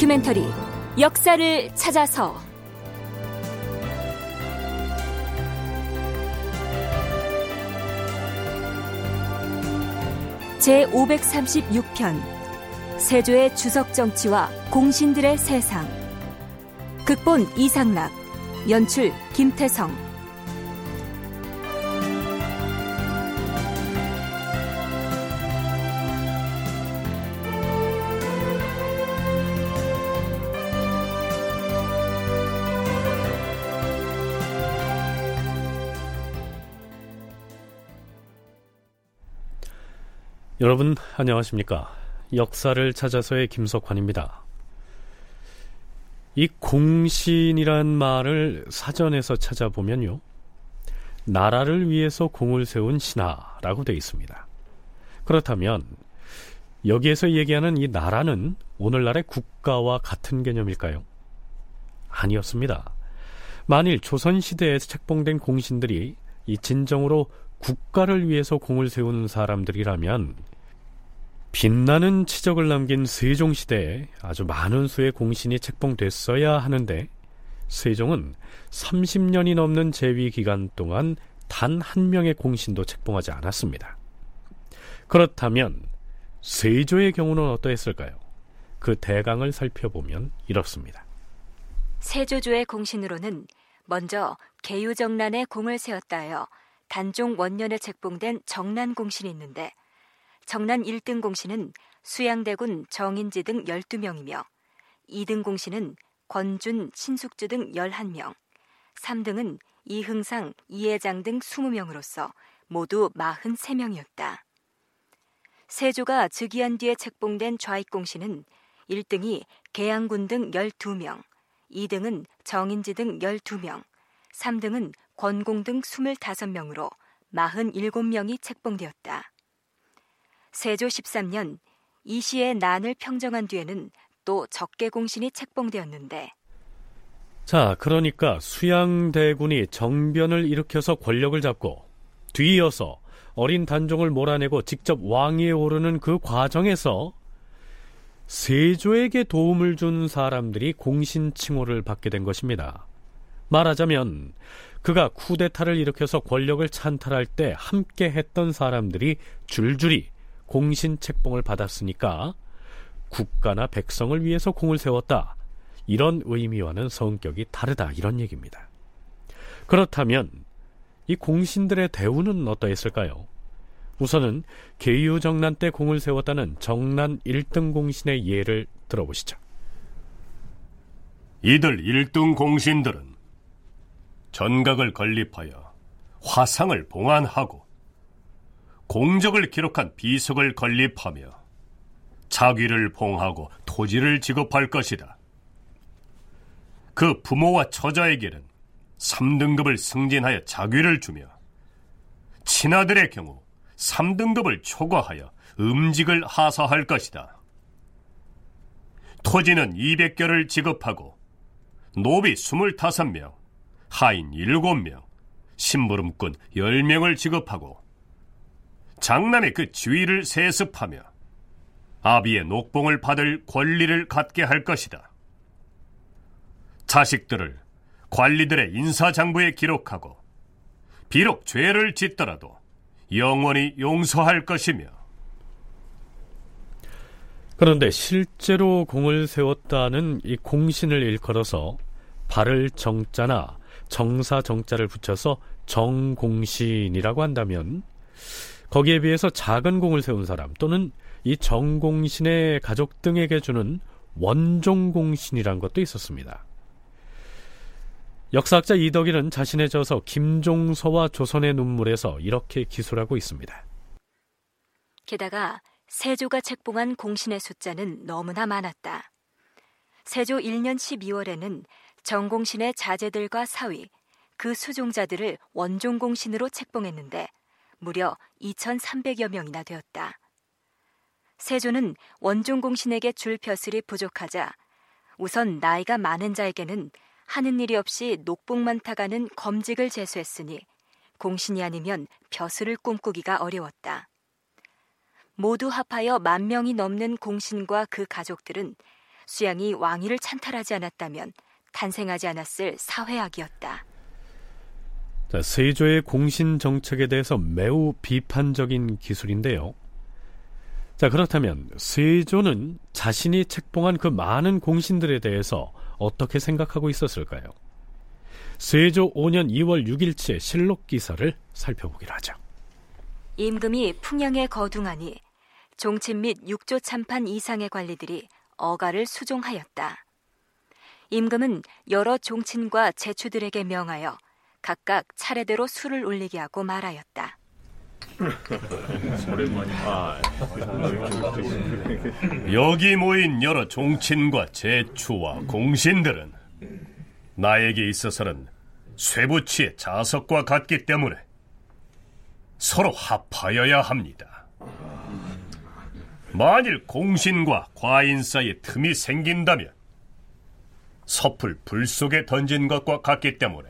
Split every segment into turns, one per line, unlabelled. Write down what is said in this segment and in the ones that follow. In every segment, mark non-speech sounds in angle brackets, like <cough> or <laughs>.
다큐멘터리 역사를 찾아서. 제 536편 세조의 주석 정치와 공신들의 세상. 극본 이상락 연출 김태성
여러분 안녕하십니까? 역사를 찾아서의 김석환입니다. 이 공신이란 말을 사전에서 찾아보면요. 나라를 위해서 공을 세운 신하라고 되어 있습니다. 그렇다면 여기에서 얘기하는 이 나라는 오늘날의 국가와 같은 개념일까요? 아니었습니다. 만일 조선시대에 책봉된 공신들이 이 진정으로 국가를 위해서 공을 세우는 사람들이라면 빛나는 치적을 남긴 세종시대에 아주 많은 수의 공신이 책봉됐어야 하는데 세종은 30년이 넘는 재위 기간 동안 단 한 명의 공신도 책봉하지 않았습니다. 그렇다면 세조의 경우는 어떠했을까요? 그 대강을 살펴보면 이렇습니다.
세조조의 공신으로는 먼저 개유정난에 공을 세웠다 하여 단종 원년에 책봉된 정난공신이 있는데 정난 1등 공신은 수양대군 정인지 등 12명이며 2등 공신은 권준, 신숙주 등 11명, 3등은 이흥상, 이해장 등 20명으로서 모두 43명이었다. 세조가 즉위한 뒤에 책봉된 좌익공신은 1등이 계양군 등 12명, 2등은 정인지 등 12명, 3등은 권공 등 25명으로 47명이 책봉되었다. 세조 13년 이 시의 난을 평정한 뒤에는 또 적개 공신이 책봉되었는데
자, 그러니까 수양대군이 정변을 일으켜서 권력을 잡고 뒤이어서 어린 단종을 몰아내고 직접 왕위에 오르는 그 과정에서 세조에게 도움을 준 사람들이 공신 칭호를 받게 된 것입니다. 말하자면 그가 쿠데타를 일으켜서 권력을 찬탈할 때 함께 했던 사람들이 줄줄이 공신 책봉을 받았으니까 국가나 백성을 위해서 공을 세웠다. 이런 의미와는 성격이 다르다. 이런 얘기입니다. 그렇다면 이 공신들의 대우는 어떠했을까요? 우선은 계유정난 때 공을 세웠다는 정난 1등 공신의 예를 들어보시죠.
이들 1등 공신들은 전각을 건립하여 화상을 봉안하고 공적을 기록한 비석을 건립하며 자귀를 봉하고 토지를 지급할 것이다. 그 부모와 처자에게는 3등급을 승진하여 자귀를 주며 친아들의 경우 3등급을 초과하여 음직을 하사할 것이다. 토지는 200개를 지급하고 노비 25명, 하인 7명, 심부름꾼 10명을 지급하고 장남의 그 지위를 세습하며 아비의 녹봉을 받을 권리를 갖게 할 것이다. 자식들을 관리들의 인사장부에 기록하고 비록 죄를 짓더라도 영원히 용서할 것이며
그런데 실제로 공을 세웠다는 이 공신을 일컬어서 발을 정자나 정사 정자를 붙여서 정공신이라고 한다면 거기에 비해서 작은 공을 세운 사람 또는 이 정공신의 가족 등에게 주는 원종공신이란 것도 있었습니다. 역사학자 이덕일은 자신의 저서 김종서와 조선의 눈물에서 이렇게 기술하고 있습니다.
게다가 세조가 책봉한 공신의 숫자는 너무나 많았다. 세조 1년 12월에는 정공신의 자제들과 사위, 그 수종자들을 원종공신으로 책봉했는데 무려 2,300여 명이나 되었다. 세조는 원종공신에게 줄 벼슬이 부족하자 우선 나이가 많은 자에게는 하는 일이 없이 녹봉만 타가는 검직을 제수했으니 공신이 아니면 벼슬을 꿈꾸기가 어려웠다. 모두 합하여 만 명이 넘는 공신과 그 가족들은 수양이 왕위를 찬탈하지 않았다면 탄생하지 않았을 사회악이었다.
자, 세조의 공신 정책에 대해서 매우 비판적인 기술인데요. 자, 그렇다면 세조는 자신이 책봉한 그 많은 공신들에 대해서 어떻게 생각하고 있었을까요? 세조 5년 2월 6일치의 실록 기사를 살펴보기로 하죠.
임금이 풍향에 거둥하니 종친 및 육조 참판 이상의 관리들이 어가를 수종하였다. 임금은 여러 종친과 제추들에게 명하여 각각 차례대로 술을 올리게 하고 말하였다. <laughs>
여기 모인 여러 종친과 제추와 공신들은 나에게 있어서는 쇠부치의 자석과 같기 때문에 서로 합하여야 합니다. 만일 공신과 과인 사이에 틈이 생긴다면 섭을 불 속에 던진 것과 같기 때문에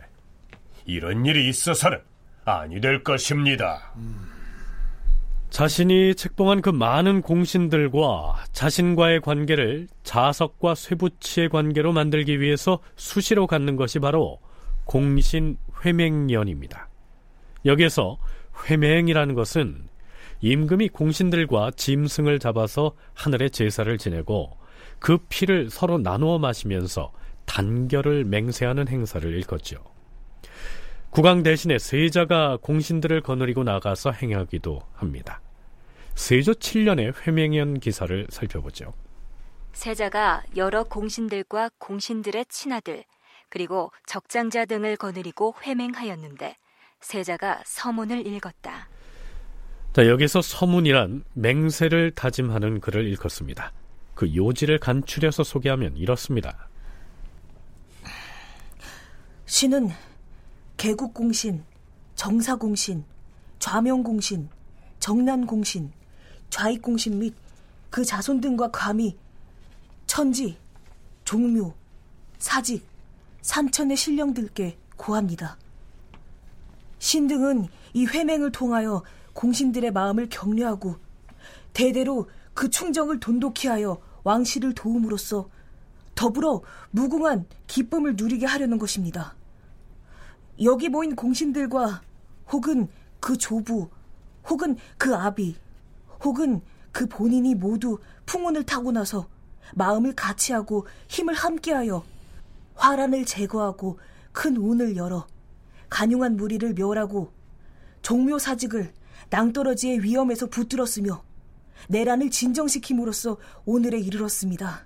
이런 일이 있어서는 아니 될 것입니다.
자신이 책봉한 그 많은 공신들과 자신과의 관계를 자석과 쇠붙이의 관계로 만들기 위해서 수시로 갖는 것이 바로 공신 회맹연입니다. 여기에서 회맹이라는 것은 임금이 공신들과 짐승을 잡아서 하늘에 제사를 지내고 그 피를 서로 나누어 마시면서 단결을 맹세하는 행사를 일컫죠. 국왕 대신에 세자가 공신들을 거느리고 나가서 행하기도 합니다. 세조 7년의 회명연 기사를 살펴보죠.
세자가 여러 공신들과 공신들의 친아들 그리고 적장자 등을 거느리고 회맹하였는데 세자가 서문을 읽었다.
자, 여기서 서문이란 맹세를 다짐하는 글을 읽었습니다. 그 요지를 간추려서 소개하면 이렇습니다.
신은 개국공신, 정사공신, 좌명공신, 정난공신, 좌익공신 및 그 자손 등과 감히 천지, 종묘, 사직, 삼천의 신령들께 고합니다. 신 등은 이 회맹을 통하여 공신들의 마음을 격려하고 대대로 그 충정을 돈독히 하여 왕실을 도움으로써 더불어 무궁한 기쁨을 누리게 하려는 것입니다. 여기 모인 공신들과 혹은 그 조부, 혹은 그 아비, 혹은 그 본인이 모두 풍운을 타고 나서 마음을 같이 하고 힘을 함께하여 화란을 제거하고 큰 운을 열어 간용한 무리를 멸하고 종묘사직을 낭떠러지의 위험에서 붙들었으며 내란을 진정시킴으로써 오늘에 이르렀습니다.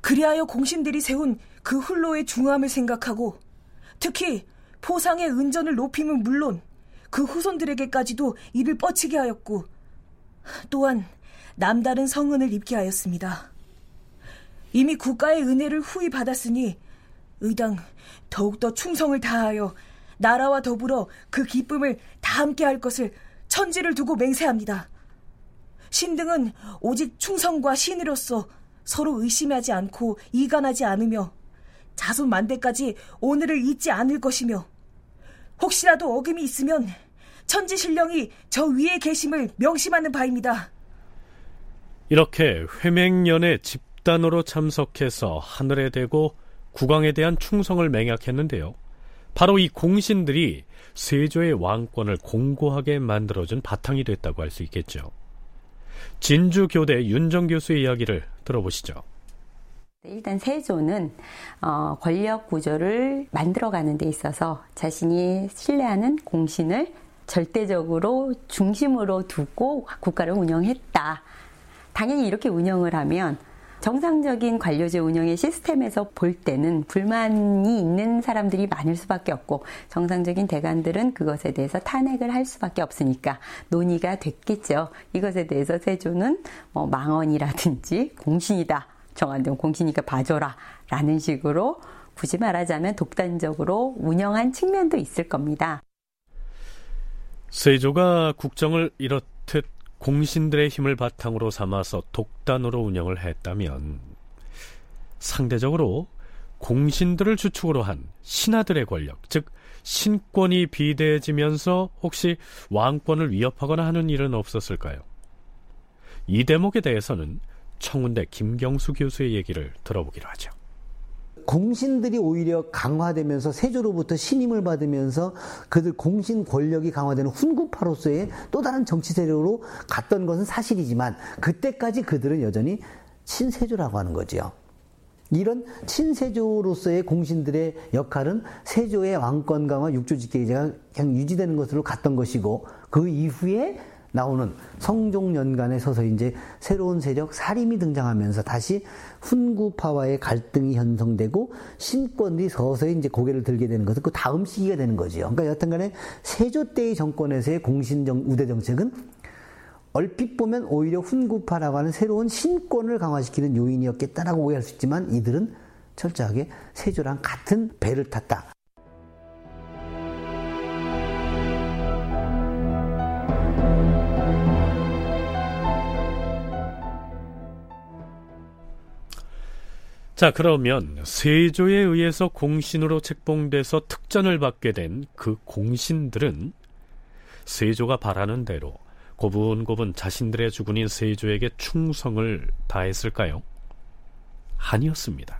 그리하여 공신들이 세운 그 훌로의 중함을 생각하고 특히 포상의 은전을 높임은 물론 그 후손들에게까지도 이를 뻗치게 하였고 또한 남다른 성은을 입게 하였습니다. 이미 국가의 은혜를 후히 받았으니 의당 더욱더 충성을 다하여 나라와 더불어 그 기쁨을 다 함께 할 것을 천지를 두고 맹세합니다. 신등은 오직 충성과 신으로서 서로 의심하지 않고 이간하지 않으며 자손 만대까지 오늘을 잊지 않을 것이며 혹시라도 어금이 있으면 천지신령이 저 위에 계심을 명심하는 바입니다.
이렇게 회맹년에 집단으로 참석해서 하늘에 대고 국왕에 대한 충성을 맹약했는데요. 바로 이 공신들이 세조의 왕권을 공고하게 만들어준 바탕이 됐다고 할 수 있겠죠. 진주교대 윤정 교수의 이야기를 들어보시죠.
일단 세조는 어, 권력 구조를 만들어가는 데 있어서 자신이 신뢰하는 공신을 절대적으로 중심으로 두고 국가를 운영했다. 당연히 이렇게 운영을 하면 정상적인 관료제 운영의 시스템에서 볼 때는 불만이 있는 사람들이 많을 수밖에 없고 정상적인 대관들은 그것에 대해서 탄핵을 할 수밖에 없으니까 논의가 됐겠죠. 이것에 대해서 세조는 뭐 망언이라든지 공신이다. 정한된 공신이니까 봐줘라. 라는 식으로 굳이 말하자면 독단적으로 운영한 측면도 있을 겁니다.
세조가 국정을 이렇듯 공신들의 힘을 바탕으로 삼아서 독단으로 운영을 했다면 상대적으로 공신들을 주축으로 한 신하들의 권력, 즉 신권이 비대해지면서 혹시 왕권을 위협하거나 하는 일은 없었을까요? 이 대목에 대해서는 청운대 김경수 교수의 얘기를 들어보기로 하죠.
공신들이 오히려 강화되면서 세조로부터 신임을 받으면서 그들 공신 권력이 강화되는 훈구파로서의 또 다른 정치 세력으로 갔던 것은 사실이지만 그때까지 그들은 여전히 친세조라고 하는 거지요. 이런 친세조로서의 공신들의 역할은 세조의 왕권 강화 육조 직계제가 그냥 유지되는 것으로 갔던 것이고 그 이후에 나오는 성종연간에 서서 이제 새로운 세력 사림이 등장하면서 다시 훈구파와의 갈등이 형성되고 신권들이 서서히 이제 고개를 들게 되는 것은 그 다음 시기가 되는 거죠. 그러니까 여튼간에 세조 때의 정권에서의 공신정 우대 정책은 얼핏 보면 오히려 훈구파라고 하는 새로운 신권을 강화시키는 요인이었겠다라고 오해할 수 있지만 이들은 철저하게 세조랑 같은 배를 탔다.
자, 그러면 세조에 의해서 공신으로 책봉돼서 특전을 받게 된 그 공신들은 세조가 바라는 대로 고분고분 자신들의 주군인 세조에게 충성을 다했을까요? 아니었습니다.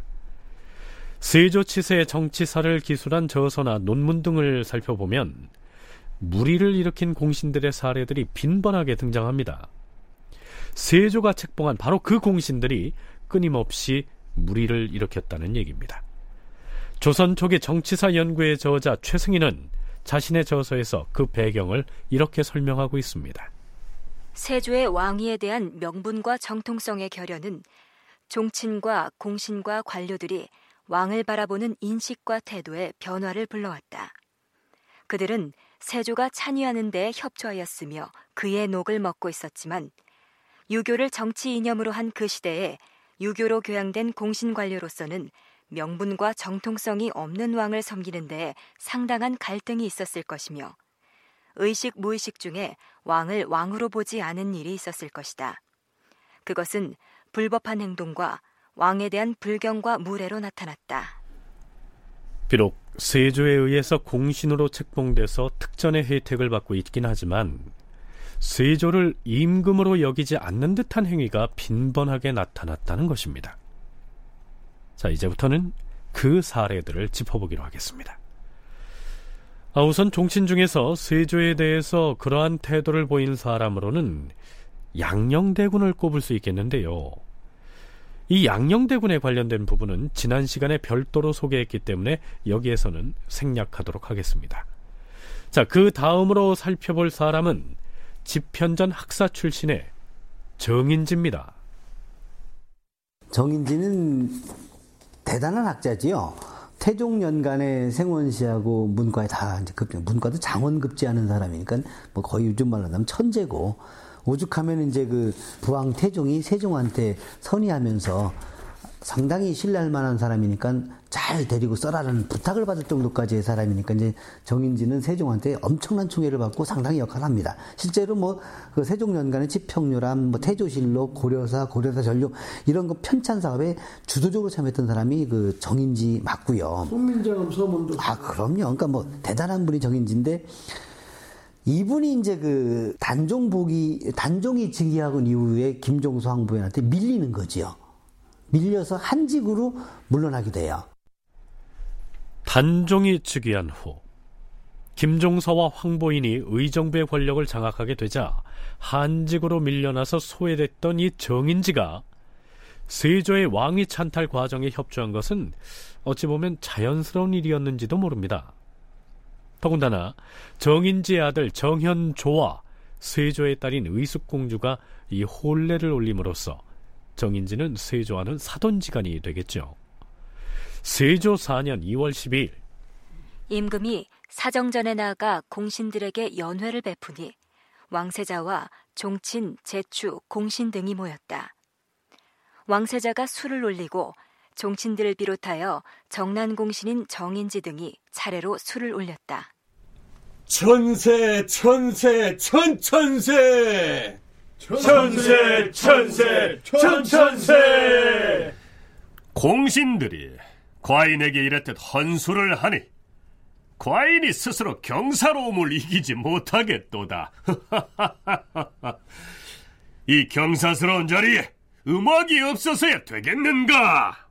세조 치세의 정치사를 기술한 저서나 논문 등을 살펴보면 무리를 일으킨 공신들의 사례들이 빈번하게 등장합니다. 세조가 책봉한 바로 그 공신들이 끊임없이 무리를 일으켰다는 얘기입니다. 조선 초기 정치사 연구의 저자 최승희는 자신의 저서에서 그 배경을 이렇게 설명하고 있습니다.
세조의 왕위에 대한 명분과 정통성의 결여는 종친과 공신과 관료들이 왕을 바라보는 인식과 태도의 변화를 불러왔다. 그들은 세조가 찬위하는 데 협조하였으며 그의 녹을 먹고 있었지만 유교를 정치 이념으로 한 그 시대에 유교로 교양된 공신 관료로서는 명분과 정통성이 없는 왕을 섬기는 데 상당한 갈등이 있었을 것이며 의식 무의식 중에 왕을 왕으로 보지 않은 일이 있었을 것이다. 그것은 불법한 행동과 왕에 대한 불경과 무례로 나타났다.
비록 세조에 의해서 공신으로 책봉돼서 특전의 혜택을 받고 있긴 하지만 세조를 임금으로 여기지 않는 듯한 행위가 빈번하게 나타났다는 것입니다. 자, 이제부터는 그 사례들을 짚어보기로 하겠습니다. 아, 우선 종친 중에서 세조에 대해서 그러한 태도를 보인 사람으로는 양녕대군을 꼽을 수 있겠는데요. 이 양녕대군에 관련된 부분은 지난 시간에 별도로 소개했기 때문에 여기에서는 생략하도록 하겠습니다. 자, 그 다음으로 살펴볼 사람은 집현전 학사 출신의 정인지입니다.
정인지는 대단한 학자지요. 태종 연간에 생원시하고 문과에 다 이제 급, 문과도 장원급제하는 사람이니까 뭐 거의 요즘 말로 하면 천재고 오죽하면 이제 그 부왕 태종이 세종한테 선의하면서 상당히 신뢰할 만한 사람이니까 잘 데리고 써라는 부탁을 받을 정도까지의 사람이니까 이제 정인지는 세종한테 엄청난 총애를 받고 상당히 역할을 합니다. 실제로 뭐 그 세종연간의 지평유람, 뭐 태조실록, 고려사, 고려사 전력 이런 거 편찬 사업에 주도적으로 참여했던 사람이 그 정인지 맞고요.
손민정음 서문도
아 그럼요. 그러니까 뭐 대단한 분이 정인지인데 이분이 이제 그 단종복이 단종이 즉위하고 이후에 김종수 황부인한테 밀리는 거지요. 밀려서 한직으로 물러나게 돼요.
단종이 즉위한 후 김종서와 황보인이 의정부의 권력을 장악하게 되자 한직으로 밀려나서 소외됐던 이 정인지가 세조의 왕위 찬탈 과정에 협조한 것은 어찌 보면 자연스러운 일이었는지도 모릅니다. 더군다나 정인지의 아들 정현조와 세조의 딸인 의숙공주가 이 혼례를 올림으로써 정인지는 세조와는 사돈지간이 되겠죠. 세조 4년 2월 12일
임금이 사정전에 나아가 공신들에게 연회를 베푸니 왕세자와 종친, 제추, 공신 등이 모였다. 왕세자가 술을 올리고 종친들을 비롯하여 정난 공신인 정인지 등이 차례로 술을 올렸다.
천세 천세 천천세
천세 천세 천천세 공신들이 과인에게 이렇듯 헌수를 하니 과인이 스스로 경사로움을 이기지 못하겠도다. <laughs> 이 경사스러운 자리에 음악이 없어서야 되겠는가?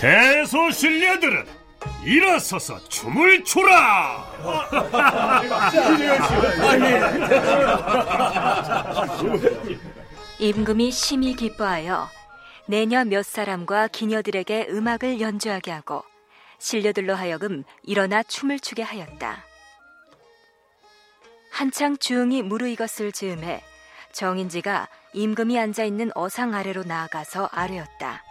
대소신뢰들은 일어서서 춤을 추라!
임금이 심히 기뻐하여 내녀 몇 사람과 기녀들에게 음악을 연주하게 하고 신료들로 하여금 일어나 춤을 추게 하였다. 한창 주응이 무르익었을 즈음에 정인지가 임금이 앉아 있는 어상 아래로 나아가서 아뢰었다.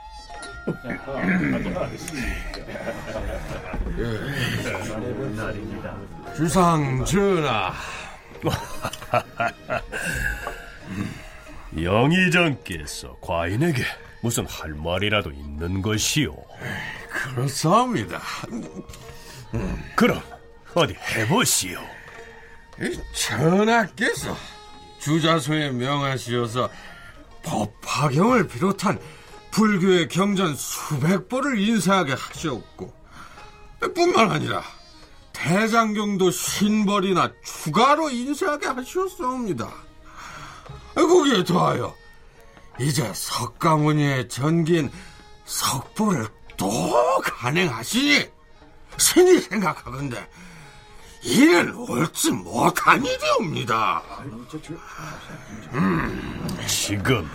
주상 전하, <laughs>
영의정께서 과인에게 무슨 할 말이라도 있는 것이오?
그렇사옵니다.
그럼 어디 해보시오.
이 전하께서 주자소에 명하시어서 법화경을 비롯한 불교의 경전 수백 보를 인사하게 하셨고 뿐만 아니라 대장경도 신벌이나 추가로 인사하게 하셨사옵니다. 거기에 더하여 이제 석가모니의 전기인 석보를 또 간행하시니 신이 생각하건대 이는 옳지 못한 일이옵니다.
지금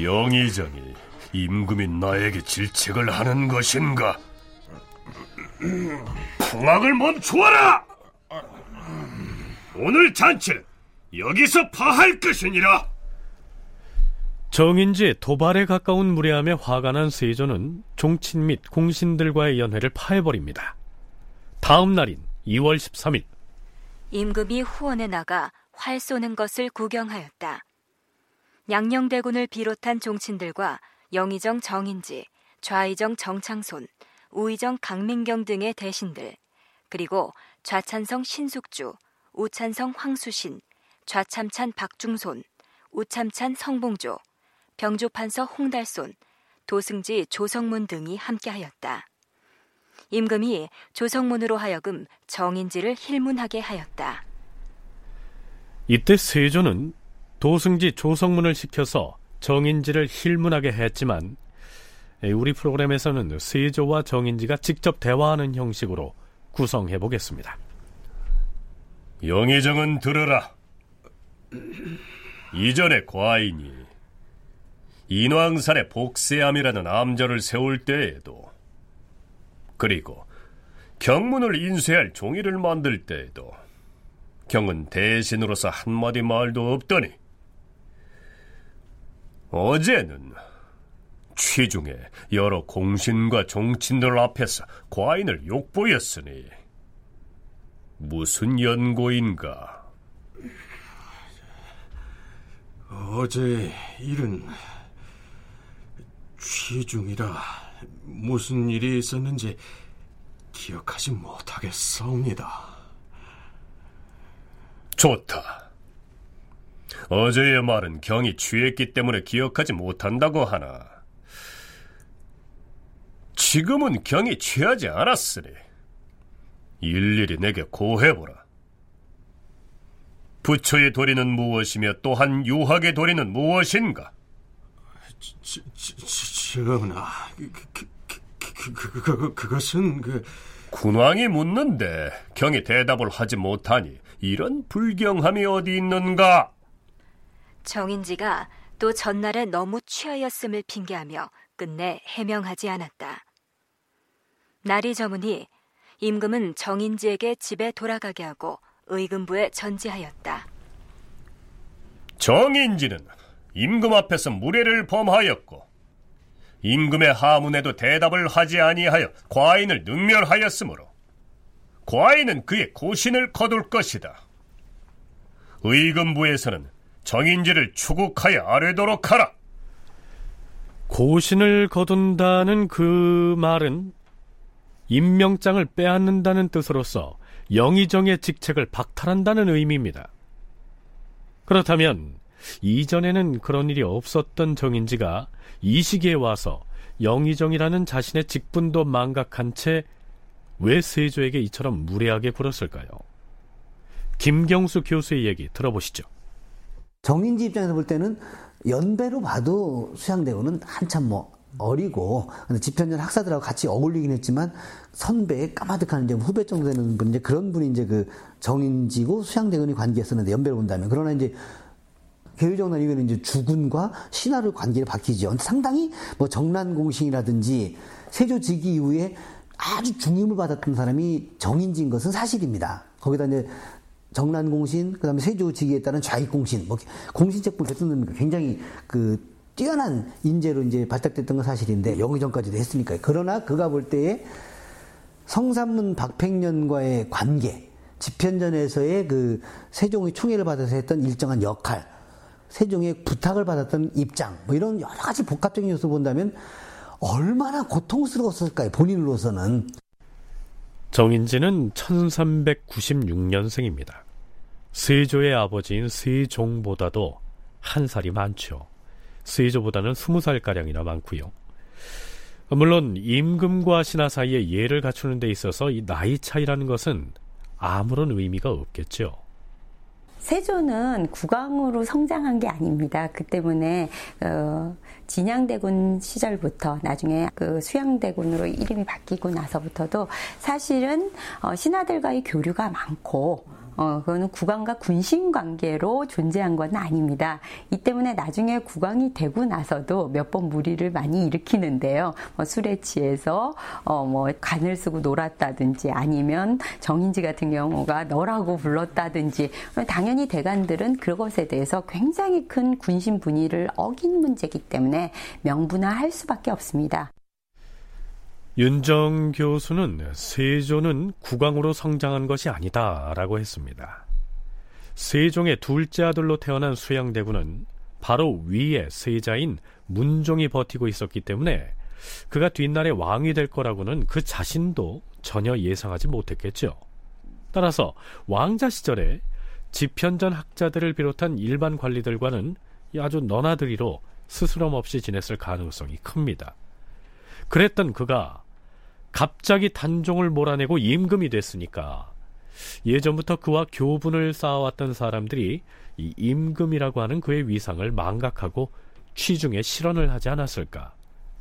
영의정이 임금이 나에게 질책을 하는 것인가? 풍악을 멈추어라! 오늘 잔치는 여기서 파할 것이니라.
정인지 도발에 가까운 무례함에 화가 난 세조는 종친 및 공신들과의 연회를 파해버립니다. 다음 날인 2월 13일
임금이 후원에 나가 활 쏘는 것을 구경하였다. 양녕대군을 비롯한 종친들과 영의정 정인지, 좌의정 정창손, 우의정 강민경 등의 대신들, 그리고 좌찬성 신숙주, 우찬성 황수신, 좌참찬 박중손, 우참찬 성봉조, 병조판서 홍달손, 도승지 조성문 등이 함께하였다. 임금이 조성문으로 하여금 정인지를 힐문하게 하였다.
이때 세조는 도승지 조성문을 시켜서 정인지를 힐문하게 했지만 우리 프로그램에서는 세조와 정인지가 직접 대화하는 형식으로 구성해 보겠습니다.
영의정은 들으라. 이전에 과인이 인왕산에 복세암이라는 암절을 세울 때에도 그리고 경문을 인쇄할 종이를 만들 때에도 경은 대신으로서 한마디 말도 없더니 어제는 취중에 여러 공신과 종친들 앞에서 과인을 욕보였으니 무슨 연고인가?
어제 일은 취중이라 무슨 일이 있었는지 기억하지 못하겠사옵니다.
좋다. 어제의 말은 경이 취했기 때문에 기억하지 못한다고 하나 지금은 경이 취하지 않았으니 일일이 내게 고해보라. 부처의 도리는 무엇이며 또한 유학의 도리는 무엇인가?
지, 지, 지, 전하, 그, 그, 그, 그, 그, 그것은 그
군왕이 묻는데 경이 대답을 하지 못하니 이런 불경함이 어디 있는가?
정인지가 또 전날에 너무 취하였음을 핑계하며 끝내 해명하지 않았다. 날이 저무니 임금은 정인지에게 집에 돌아가게 하고 의금부에 전지하였다.
정인지는 임금 앞에서 무례를 범하였고 임금의 하문에도 대답을 하지 아니하여 과인을 능멸하였으므로 과인은 그의 고신을 거둘 것이다. 의금부에서는 정인지를 추국하여 아뢰도록 하라.
고신을 거둔다는 그 말은 임명장을 빼앗는다는 뜻으로서 영의정의 직책을 박탈한다는 의미입니다. 그렇다면 이전에는 그런 일이 없었던 정인지가 이 시기에 와서 영의정이라는 자신의 직분도 망각한 채 왜 세조에게 이처럼 무례하게 굴었을까요? 김경수 교수의 얘기 들어보시죠.
정인지 입장에서 볼 때는 연배로 봐도 수양대군은 한참 뭐 어리고 근데 집현전 학사들하고 같이 어울리긴 했지만 선배 까마득한 이제 후배 정도 되는 분 이제 그런 분이 이제 그 정인지고 수양대군이 관계했었는데 연배를 본다면 그러나 이제 개유정난 이후에는 이제 주군과 신하를 관계를 바뀌죠. 상당히 뭐 정란공신이라든지 세조직위 이후에 아주 중임을 받았던 사람이 정인지인 것은 사실입니다. 거기다 이제 정란공신, 그 다음에 세조직위에 따른 좌익공신, 뭐 공신책부를 쓰는 굉장히 그 뛰어난 인재로 이제 발탁됐던 건 사실인데 영의정까지도 했으니까요. 그러나 그가 볼 때에 성삼문 박팽년과의 관계, 집현전에서의 그 세종의 총애를 받아서 했던 일정한 역할, 세종의 부탁을 받았던 입장, 뭐 이런 여러 가지 복합적인 요소 본다면 얼마나 고통스러웠을까요, 본인으로서는.
정인지는 1396년생입니다. 세조의 아버지인 세종보다도 한 살이 많죠. 세조보다는 20살가량이나 많고요. 물론 임금과 신하 사이에 예를 갖추는 데 있어서 이 나이 차이라는 것은 아무런 의미가 없겠죠.
세조는 국왕으로 성장한 게 아닙니다. 그 때문에 어, 진양대군 시절부터 나중에 그 수양대군으로 이름이 바뀌고 나서부터도 사실은 어, 신하들과의 교류가 많고 어, 그거는 국왕과 군신 관계로 존재한 건 아닙니다. 이 때문에 나중에 국왕이 되고 나서도 몇 번 무리를 많이 일으키는데요. 뭐 술에 취해서 어, 뭐 간을 쓰고 놀았다든지 아니면 정인지 같은 경우가 너라고 불렀다든지 당연히 대관들은 그것에 대해서 굉장히 큰 군신 분위를 어긴 문제이기 때문에 명분화할 수밖에 없습니다.
윤정 교수는 세조는 국왕으로 성장한 것이 아니다라고 했습니다. 세종의 둘째 아들로 태어난 수양대군은 바로 위에 세자인 문종이 버티고 있었기 때문에 그가 뒷날에 왕이 될 거라고는 그 자신도 전혀 예상하지 못했겠죠. 따라서 왕자 시절에 집현전 학자들을 비롯한 일반 관리들과는 아주 너나들이로 스스럼 없이 지냈을 가능성이 큽니다. 그랬던 그가 갑자기 단종을 몰아내고 임금이 됐으니까 예전부터 그와 교분을 쌓아왔던 사람들이 이 임금이라고 하는 그의 위상을 망각하고 취중에 실언을 하지 않았을까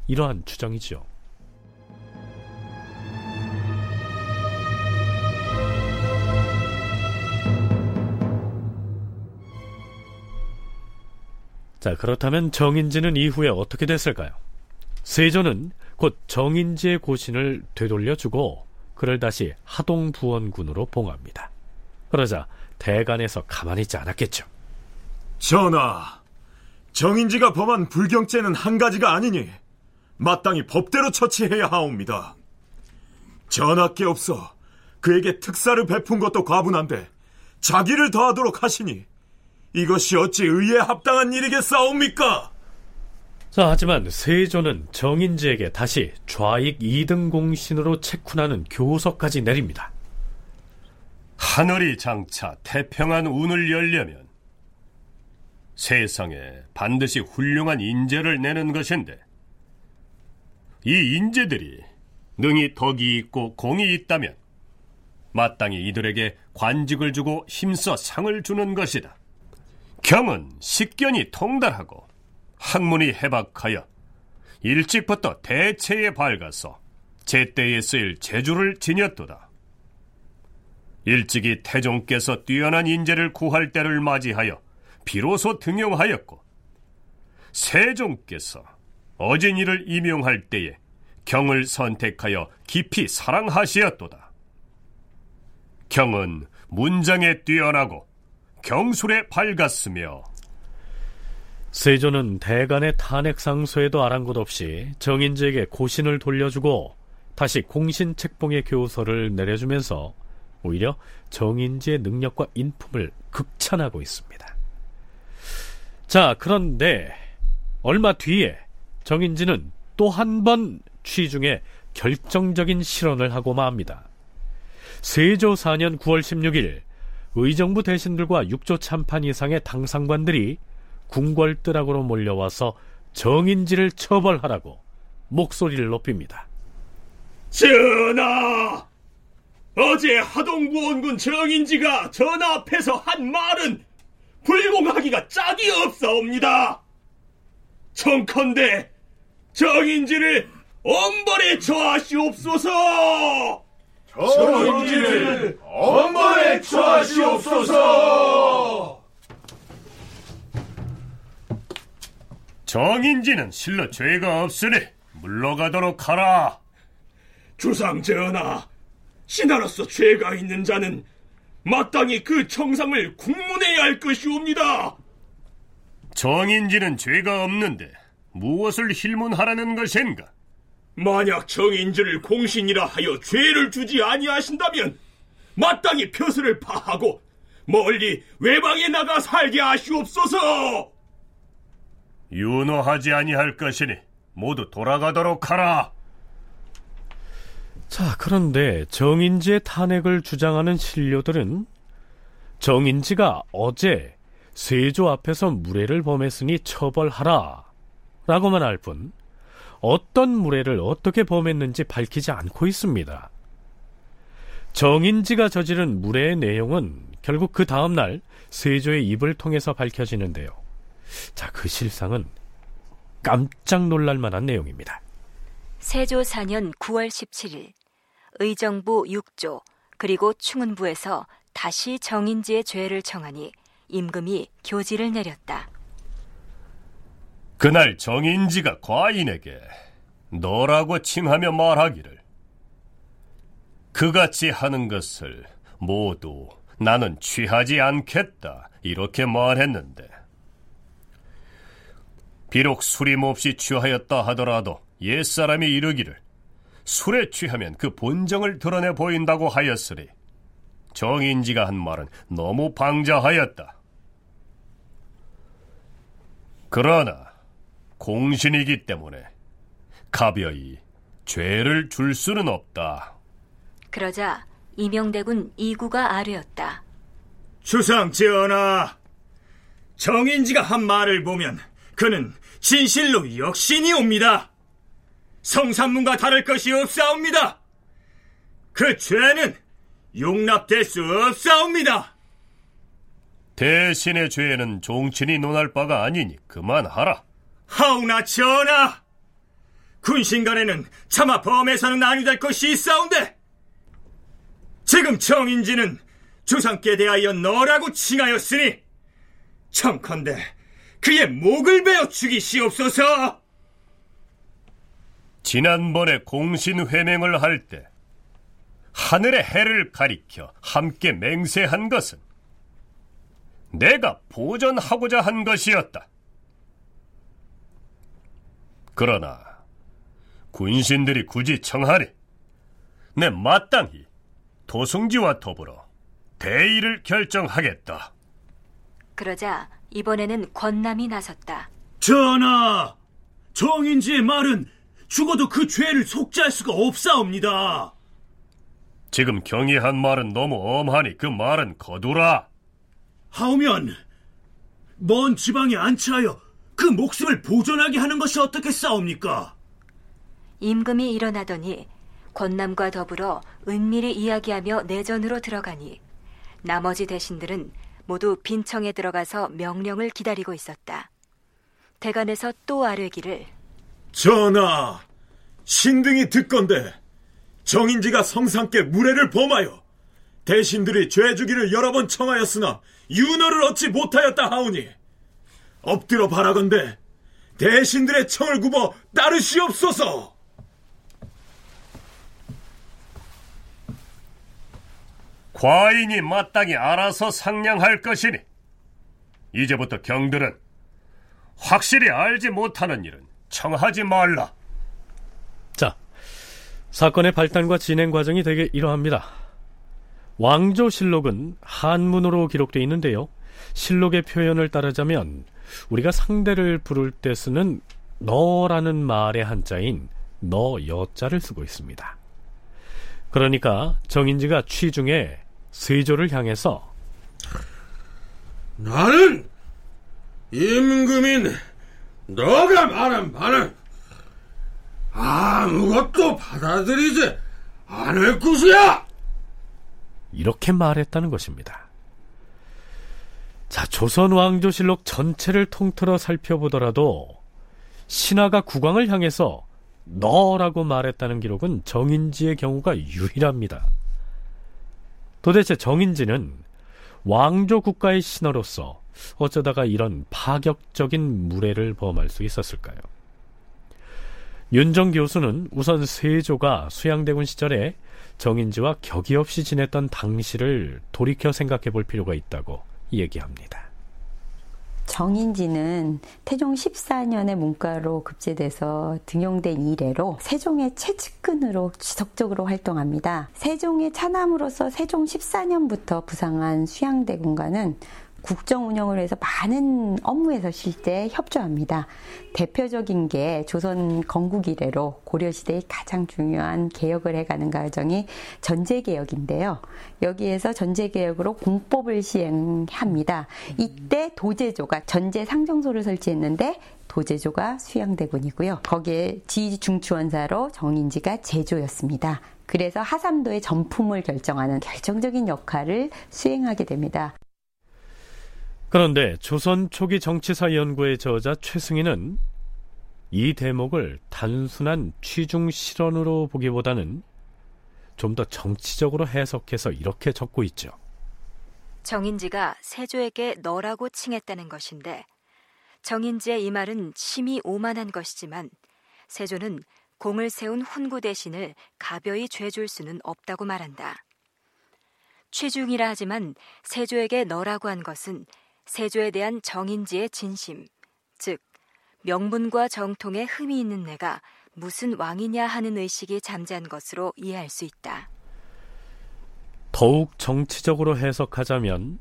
이러한 추정이죠. 자, 그렇다면 정인지는 이후에 어떻게 됐을까요? 세조는 곧 정인지의 고신을 되돌려주고 그를 다시 하동부원군으로 봉합니다. 그러자 대간에서 가만히 있지 않았겠죠.
전하, 정인지가 범한 불경죄는 한 가지가 아니니 마땅히 법대로 처치해야 하옵니다. 전하께 없어 그에게 특사를 베푼 것도 과분한데 자기를 더하도록 하시니 이것이 어찌 의에 합당한 일이겠사옵니까?
자, 하지만 세조는 정인지에게 다시 좌익 2등 공신으로 체쿤하는 교서까지 내립니다.
하늘이 장차 태평한 운을 열려면 세상에 반드시 훌륭한 인재를 내는 것인데 이 인재들이 능히 덕이 있고 공이 있다면 마땅히 이들에게 관직을 주고 힘써 상을 주는 것이다. 경은 식견이 통달하고 학문이 해박하여 일찍부터 대체에 밝아서 제때에 쓰일 재주를 지녔도다. 일찍이 태종께서 뛰어난 인재를 구할 때를 맞이하여 비로소 등용하였고 세종께서 어진이를 임용할 때에 경을 선택하여 깊이 사랑하시었도다. 경은 문장에 뛰어나고 경술에 밝았으며
세조는 대간의 탄핵 상소에도 아랑곳 없이 정인지에게 고신을 돌려주고 다시 공신 책봉의 교서를 내려주면서 오히려 정인지의 능력과 인품을 극찬하고 있습니다. 자, 그런데 얼마 뒤에 정인지는 또 한 번 취중에 결정적인 실언을 하고 맙니다. 세조 4년 9월 16일 의정부 대신들과 육조 참판 이상의 당상관들이 궁궐뜨락으로 몰려와서 정인지를 처벌하라고 목소리를 높입니다.
전하!
어제 하동구 원군 정인지가 전화 앞에서 한 말은 불공하기가 짝이 없사옵니다. 청컨대 정인지를 엄벌에 처하시옵소서.
정인지를 엄벌에 처하시옵소서.
정인지는 실로 죄가 없으니 물러가도록 하라.
주상 전하, 신하로서 죄가 있는 자는 마땅히 그 청상을 국문해야 할 것이옵니다.
정인지는 죄가 없는데 무엇을 힐문하라는 것인가?
만약 정인지를 공신이라 하여 죄를 주지 아니하신다면 마땅히 벼슬을 파하고 멀리 외방에 나가 살게 하시옵소서.
윤호하지 아니할 것이니 모두 돌아가도록 하라.
자, 그런데 정인지의 탄핵을 주장하는 신료들은 정인지가 어제 세조 앞에서 무례를 범했으니 처벌하라 라고만 할 뿐 어떤 무례를 어떻게 범했는지 밝히지 않고 있습니다. 정인지가 저지른 무례의 내용은 결국 그 다음날 세조의 입을 통해서 밝혀지는데요. 자, 그 실상은 깜짝 놀랄 만한 내용입니다.
세조 4년 9월 17일 의정부 6조 그리고 충은부에서 다시 정인지의 죄를 청하니 임금이 교지를 내렸다.
그날 정인지가 과인에게 너라고 칭하며 말하기를 그같이 하는 것을 모두 나는 취하지 않겠다 이렇게 말했는데 비록 술이 몹시 취하였다 하더라도 옛사람이 이르기를 술에 취하면 그 본정을 드러내 보인다고 하였으니 정인지가 한 말은 너무 방자하였다. 그러나 공신이기 때문에 가벼이 죄를 줄 수는 없다.
그러자 이명대군 이구가 아뢰었다.
주상 전하, 정인지가 한 말을 보면 그는 진실로 역신이 옵니다. 성산문과 다를 것이 없사옵니다. 그 죄는 용납될 수 없사옵니다.
대신의 죄는 종친이 논할 바가 아니니 그만하라.
하오나 전하, 군신간에는 차마 범에서는 아니될 것이 있사온데 지금 정인지는 주상께 대하여 너라고 칭하였으니 청컨대 그의 목을 베어 죽이시옵소서.
지난번에 공신 회맹을 할 때 하늘의 해를 가리켜 함께 맹세한 것은 내가 보전하고자 한 것이었다. 그러나 군신들이 굳이 청하리 내 마땅히 도승지와 더불어 대의를 결정하겠다.
그러자 이번에는 권남이 나섰다.
전하, 정인지의 말은 죽어도 그 죄를 속죄할 수가 없사옵니다.
지금 경의한 말은 너무 엄하니 그 말은 거두라.
하오면 먼 지방에 안치하여 그 목숨을 보존하게 하는 것이 어떻게 싸웁니까?
임금이 일어나더니 권남과 더불어 은밀히 이야기하며 내전으로 들어가니 나머지 대신들은 모두 빈청에 들어가서 명령을 기다리고 있었다. 대간에서 또 아뢰기를
전하, 신등이 듣건대 정인지가 성상께 무례를 범하여 대신들이 죄주기를 여러 번 청하였으나 윤허를 얻지 못하였다 하오니 엎드려 바라건대 대신들의 청을 굽어 따르시옵소서.
과인이 마땅히 알아서 상냥할 것이니 이제부터 경들은 확실히 알지 못하는 일은 청하지 말라.
자, 사건의 발단과 진행 과정이 되게 이러합니다. 왕조실록은 한문으로 기록되어 있는데요. 실록의 표현을 따르자면 우리가 상대를 부를 때 쓰는 너라는 말의 한자인 너 여자를 쓰고 있습니다. 그러니까 정인지가 취중에 세조를 향해서
나는 임금인 너가 말한 바는 아무것도 받아들이지 않을 것이야.
이렇게 말했다는 것입니다. 자, 조선 왕조실록 전체를 통틀어 살펴보더라도 신하가 국왕을 향해서 너라고 말했다는 기록은 정인지의 경우가 유일합니다. 도대체 정인지는 왕조 국가의 신하로서 어쩌다가 이런 파격적인 무례를 범할 수 있었을까요? 윤정 교수는 우선 세조가 수양대군 시절에 정인지와 격이 없이 지냈던 당시를 돌이켜 생각해 볼 필요가 있다고 얘기합니다.
정인지는 태종 14년에 문과로 급제돼서 등용된 이래로 세종의 최측근으로 지속적으로 활동합니다. 세종의 차남으로서 세종 14년부터 부상한 수양대군과는 국정 운영을 위해서 많은 업무에서 실제 협조합니다. 대표적인 게 조선 건국 이래로 고려시대의 가장 중요한 개혁을 해가는 과정이 전제개혁인데요. 여기에서 전제개혁으로 공법을 시행합니다. 이때 도제조가 전제 상정소를 설치했는데 도제조가 수양대군이고요. 거기에 지중추원사로 정인지가 제조였습니다. 그래서 하삼도의 전품을 결정하는 결정적인 역할을 수행하게 됩니다.
그런데 조선 초기 정치사 연구의 저자 최승희는 이 대목을 단순한 취중 실언으로 보기보다는 좀 더 정치적으로 해석해서 이렇게 적고 있죠.
정인지가 세조에게 너라고 칭했다는 것인데 정인지의 이 말은 심히 오만한 것이지만 세조는 공을 세운 훈구 대신을 가벼이 죄줄 수는 없다고 말한다. 취중이라 하지만 세조에게 너라고 한 것은 세조에 대한 정인지의 진심, 즉 명분과 정통에 흠이 있는 내가 무슨 왕이냐 하는 의식이 잠재한 것으로 이해할 수 있다.
더욱 정치적으로 해석하자면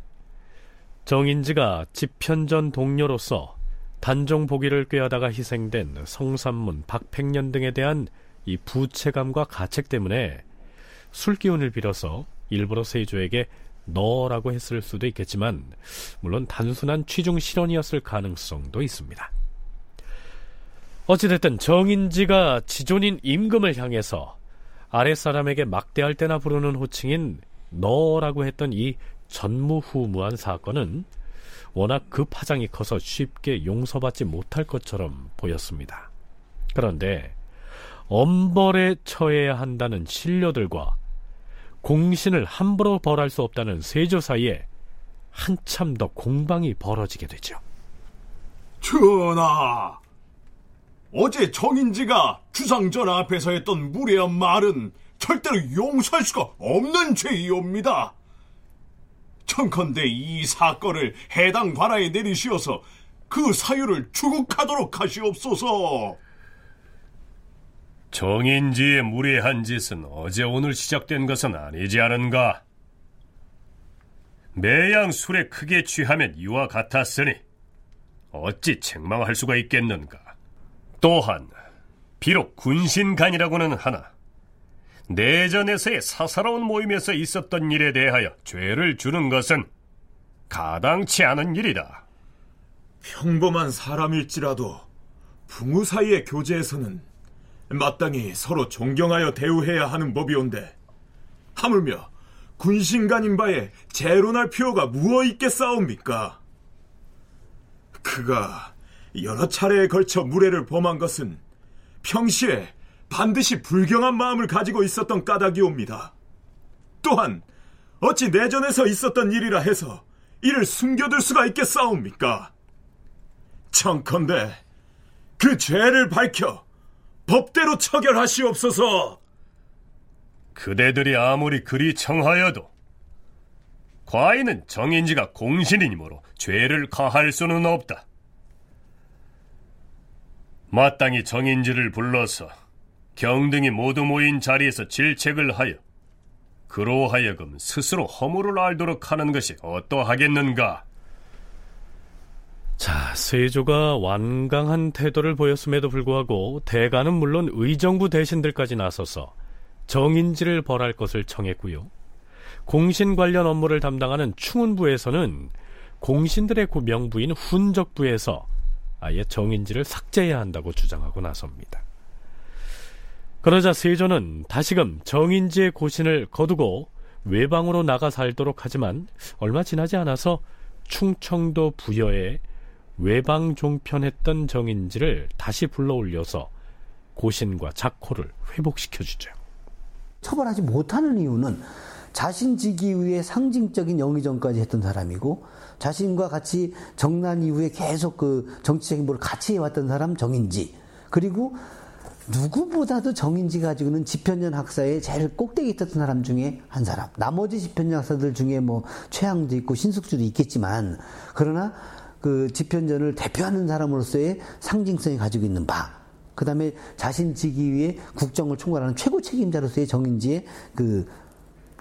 정인지가 집현전 동료로서 단종 보기를 꾀하다가 희생된 성삼문, 박팽년 등에 대한 이 부채감과 가책 때문에 술기운을 빌어서 일부러 세조에게 너라고 했을 수도 있겠지만 물론 단순한 취중 실언이었을 가능성도 있습니다. 어찌됐든 정인지가 지존인 임금을 향해서 아랫사람에게 막대할 때나 부르는 호칭인 너라고 했던 이 전무후무한 사건은 워낙 그 파장이 커서 쉽게 용서받지 못할 것처럼 보였습니다. 그런데 엄벌에 처해야 한다는 신료들과 공신을 함부로 벌할 수 없다는 세조 사이에 한참 더 공방이 벌어지게 되죠.
전하, 어제 정인지가 주상전 앞에서 했던 무례한 말은 절대로 용서할 수가 없는 죄이옵니다. 청컨대 이 사건을 해당 관아에 내리시어서 그 사유를 추국하도록 하시옵소서.
정인지의 무례한 짓은 어제 오늘 시작된 것은 아니지 않은가? 매양 술에 크게 취하면 이와 같았으니 어찌 책망할 수가 있겠는가? 또한 비록 군신간이라고는 하나 내전에서의 사사로운 모임에서 있었던 일에 대하여 죄를 주는 것은 가당치 않은 일이다.
평범한 사람일지라도 부모 사이의 교제에서는 마땅히 서로 존경하여 대우해야 하는 법이온데 하물며 군신간인 바에 재론할 필요가 무엇 있겠사옵니까? 그가 여러 차례에 걸쳐 무례를 범한 것은 평시에 반드시 불경한 마음을 가지고 있었던 까닭이옵니다. 또한 어찌 내전에서 있었던 일이라 해서 이를 숨겨둘 수가 있겠사옵니까? 청컨대 그 죄를 밝혀 법대로 처결하시옵소서.
그대들이 아무리 그리 청하여도 과인은 정인지가 공신이므로 죄를 가할 수는 없다. 마땅히 정인지를 불러서 경등이 모두 모인 자리에서 질책을 하여 그로 하여금 스스로 허물을 알도록 하는 것이 어떠하겠는가?
자, 세조가 완강한 태도를 보였음에도 불구하고 대가는 물론 의정부 대신들까지 나서서 정인지를 벌할 것을 청했고요. 공신 관련 업무를 담당하는 충운부에서는 공신들의 명부인 훈적부에서 아예 정인지를 삭제해야 한다고 주장하고 나섭니다. 그러자 세조는 다시금 정인지의 고신을 거두고 외방으로 나가 살도록 하지만 얼마 지나지 않아서 충청도 부여에 외방 종편했던 정인지를 다시 불러올려서 고신과 작호를 회복시켜주죠.
처벌하지 못하는 이유는 자신 직위의 상징적인 영의정까지 했던 사람이고 자신과 같이 정난 이후에 계속 그 정치적인 뭘 같이 해왔던 사람 정인지 그리고 누구보다도 정인지 가지고는 집현전 학사의 제일 꼭대기 있었던 사람 중에 한 사람. 나머지 집현전 학사들 중에 뭐 최양도 있고 신숙주도 있겠지만 그러나 그 집현전을 대표하는 사람으로서의 상징성이 가지고 있는 바. 그 다음에 자신 직위에 국정을 총괄하는 최고 책임자로서의 정인지의 그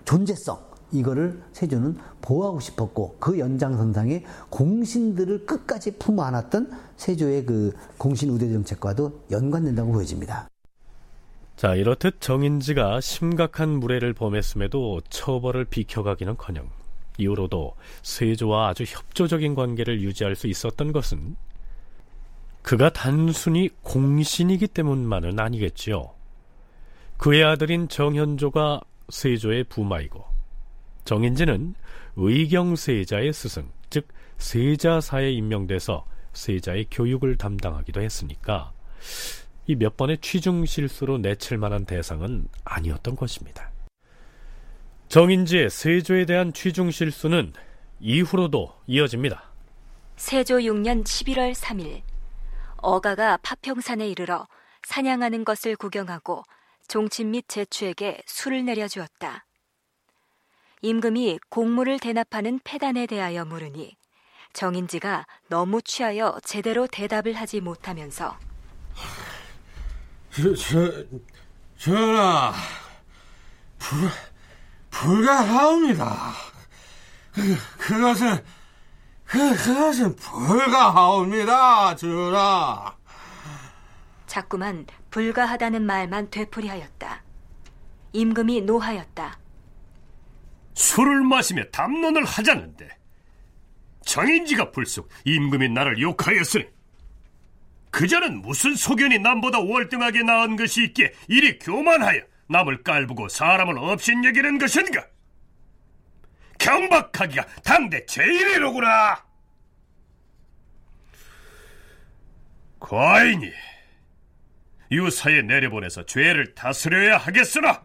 존재성. 이거를 세조는 보호하고 싶었고 그 연장선상에 공신들을 끝까지 품어 안았던 세조의 그 공신 우대 정책과도 연관된다고 보여집니다.
자, 이렇듯 정인지가 심각한 무례를 범했음에도 처벌을 비켜가기는커녕 이후로도 세조와 아주 협조적인 관계를 유지할 수 있었던 것은 그가 단순히 공신이기 때문만은 아니겠지요. 그의 아들인 정현조가 세조의 부마이고 정인지는 의경세자의 스승, 즉 세자사에 임명돼서 세자의 교육을 담당하기도 했으니까 이 몇 번의 취중 실수로 내칠 만한 대상은 아니었던 것입니다. 정인지의 세조에 대한 취중 실수는 이후로도 이어집니다.
세조 6년 11월 3일 어가가 파평산에 이르러 사냥하는 것을 구경하고 종친 및 제추에게 술을 내려주었다. 임금이 공물을 대납하는 패단에 대하여 물으니 정인지가 너무 취하여 제대로 대답을 하지 못하면서
저, 저, 전하, 불, 불가하옵니다. 그, 그것은, 그, 그것은 불가하옵니다, 전하.
자꾸만 불가하다는 말만 되풀이하였다. 임금이 노하였다.
술을 마시며 담론을 하자는데 정인지가 불쑥 임금이 나를 욕하였으니 그자는 무슨 소견이 남보다 월등하게 나은 것이 있기에 이리 교만하여 남을 깔보고 사람을 없인 여기는 것인가? 경박하기가 당대 제일이로구나. 과인이 유사에 내려보내서 죄를 다스려야 하겠으나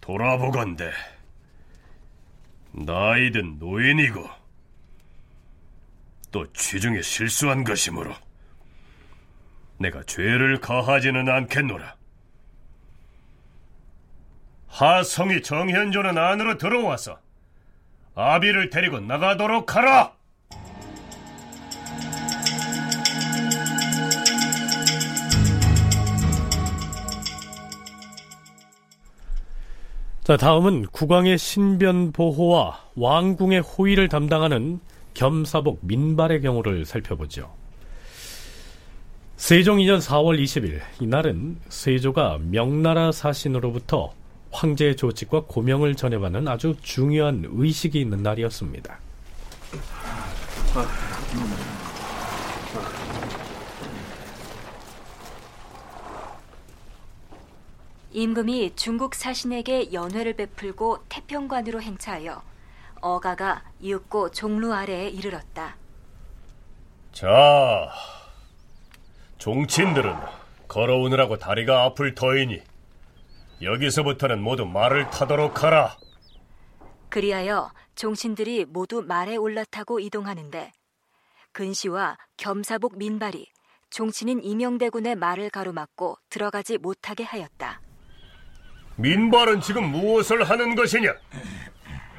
돌아보건대 나이든 노인이고 또 취중에 실수한 것이므로 내가 죄를 가하지는 않겠노라. 하성이 정현조는 안으로 들어와서 아비를 데리고 나가도록 하라.
자, 다음은 국왕의 신변 보호와 왕궁의 호위를 담당하는 겸사복 민발의 경우를 살펴보죠. 세종 2년 4월 20일 이날은 세조가 명나라 사신으로부터 황제의 조직과 고명을 전해받는 아주 중요한 의식이 있는 날이었습니다.
임금이 중국 사신에게 연회를 베풀고 태평관으로 행차하여 어가가 이윽고 종루 아래에 이르렀다.
자, 종친들은 걸어오느라고 다리가 아플 터이니 여기서부터는 모두 말을 타도록 하라.
그리하여 종신들이 모두 말에 올라타고 이동하는데 근시와 겸사복 민발이 종친인 이명대군의 말을 가로막고 들어가지 못하게 하였다.
민발은 지금 무엇을 하는 것이냐?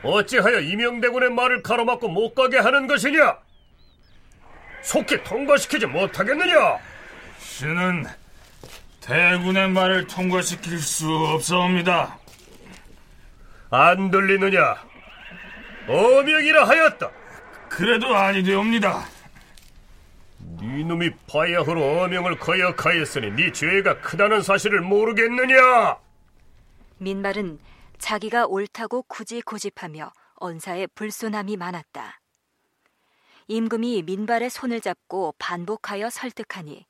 어찌하여 이명대군의 말을 가로막고 못 가게 하는 것이냐? 속히 통과시키지 못하겠느냐?
신은 대군의 말을 통과시킬 수 없사옵니다.
안 들리느냐? 어명이라 하였다.
그래도 아니 되옵니다.
네 놈이 바야흐로 어명을 거역하였으니 네 죄가 크다는 사실을 모르겠느냐?
민발은 자기가 옳다고 굳이 고집하며 언사에 불손함이 많았다. 임금이 민발의 손을 잡고 반복하여 설득하니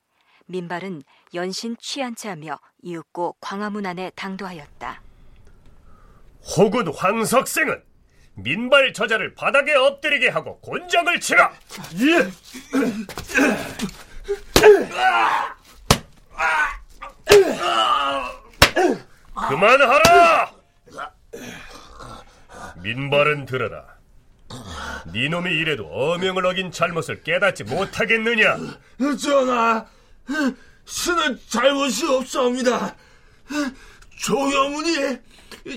민발은 연신 취한 채하며 이윽고 광화문 안에 당도하였다.
혹은 황석생은 민발 저자를 바닥에 엎드리게 하고 곤장을 치라. 예. 그만하라. 민발은 들어라. 네 놈이 이래도 어명을 어긴 잘못을 깨닫지 못하겠느냐?
전하, 신은 잘못이 없사옵니다. 조여문이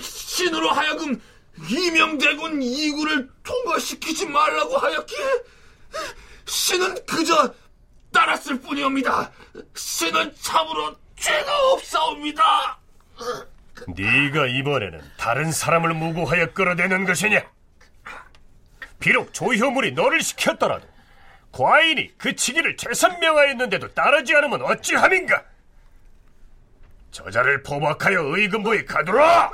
신으로 하여금 이명대군 이구를 통과시키지 말라고 하였기에 신은 그저 따랐을 뿐이옵니다. 신은 참으로 죄가 없사옵니다.
네가 이번에는 다른 사람을 무고하여 끌어대는 것이냐? 비록 조효물이 너를 시켰더라도 과인이 그 치기를 재선명하였는데도 따르지 않으면 어찌함인가? 저자를 포박하여 의금부에 가두라!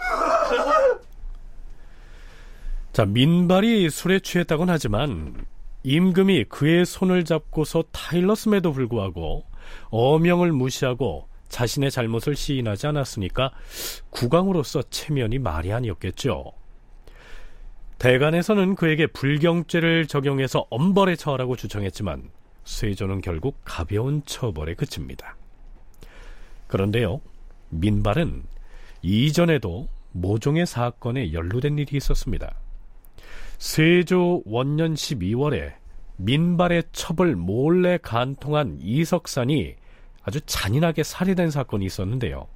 자, 민발이 술에 취했다곤 하지만 임금이 그의 손을 잡고서 타일렀음에도 불구하고 어명을 무시하고 자신의 잘못을 시인하지 않았으니까 국왕으로서 체면이 말이 아니었겠죠. 대간에서는 그에게 불경죄를 적용해서 엄벌에 처하라고 주청했지만 세조는 결국 가벼운 처벌에 그칩니다. 그런데요, 민발은 이전에도 모종의 사건에 연루된 일이 있었습니다. 세조 원년 12월에 민발의 첩을 몰래 간통한 이석산이 아주 잔인하게 살해된 사건이 있었는데요.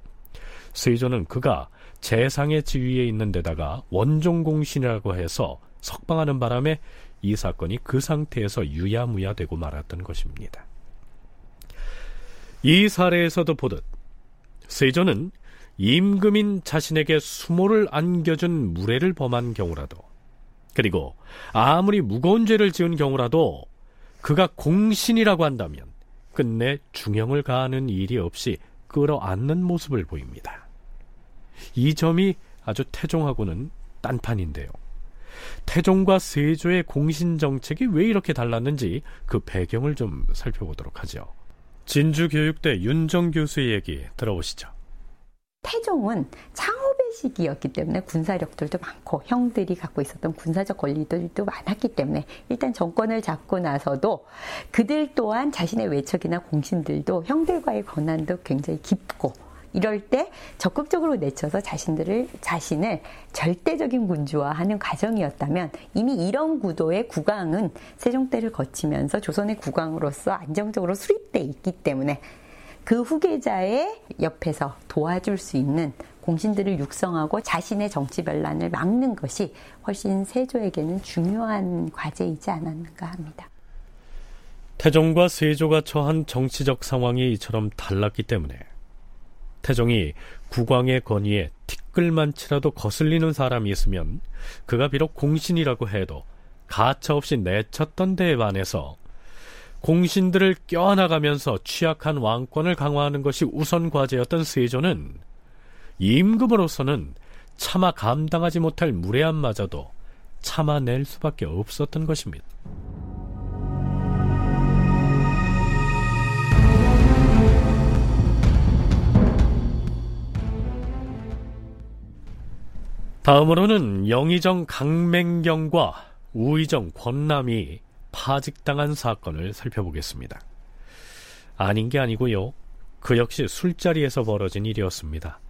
세조는 그가 재상의 지위에 있는 데다가 원종공신이라고 해서 석방하는 바람에 이 사건이 그 상태에서 유야무야되고 말았던 것입니다. 이 사례에서도 보듯 세조는 임금인 자신에게 수모를 안겨준 무례를 범한 경우라도 그리고 아무리 무거운 죄를 지은 경우라도 그가 공신이라고 한다면 끝내 중형을 가하는 일이 없이 끌어안는 모습을 보입니다. 이 점이 아주 태종하고는 딴판인데요. 태종과 세조의 공신 정책이 왜 이렇게 달랐는지 그 배경을 좀 살펴보도록 하죠. 진주교육대 윤정 교수의 얘기 들어보시죠.
태종은 창업의 시기였기 때문에 군사력들도 많고 형들이 갖고 있었던 군사적 권리들도 많았기 때문에 일단 정권을 잡고 나서도 그들 또한 자신의 외척이나 공신들도 형들과의 권한도 굉장히 깊고 이럴 때 적극적으로 내쳐서 자신들을 자신을 절대적인 군주화하는 과정이었다면 이미 이런 구도의 국왕은 세종 때를 거치면서 조선의 국왕으로서 안정적으로 수립돼 있기 때문에 그 후계자의 옆에서 도와줄 수 있는 공신들을 육성하고 자신의 정치 변란을 막는 것이 훨씬 세조에게는 중요한 과제이지 않았는가 합니다.
태종과 세조가 처한 정치적 상황이 이처럼 달랐기 때문에 태종이 국왕의 권위에 티끌만치라도 거슬리는 사람이 있으면 그가 비록 공신이라고 해도 가차없이 내쳤던 데에 반해서 공신들을 껴안아가면서 취약한 왕권을 강화하는 것이 우선 과제였던 세조는 임금으로서는 차마 감당하지 못할 무례함마저도 참아낼 수밖에 없었던 것입니다. 다음으로는 영의정 강맹경과 우의정 권남이 파직당한 사건을 살펴보겠습니다. 아닌 게 아니고요. 그 역시 술자리에서 벌어진 일이었습니다.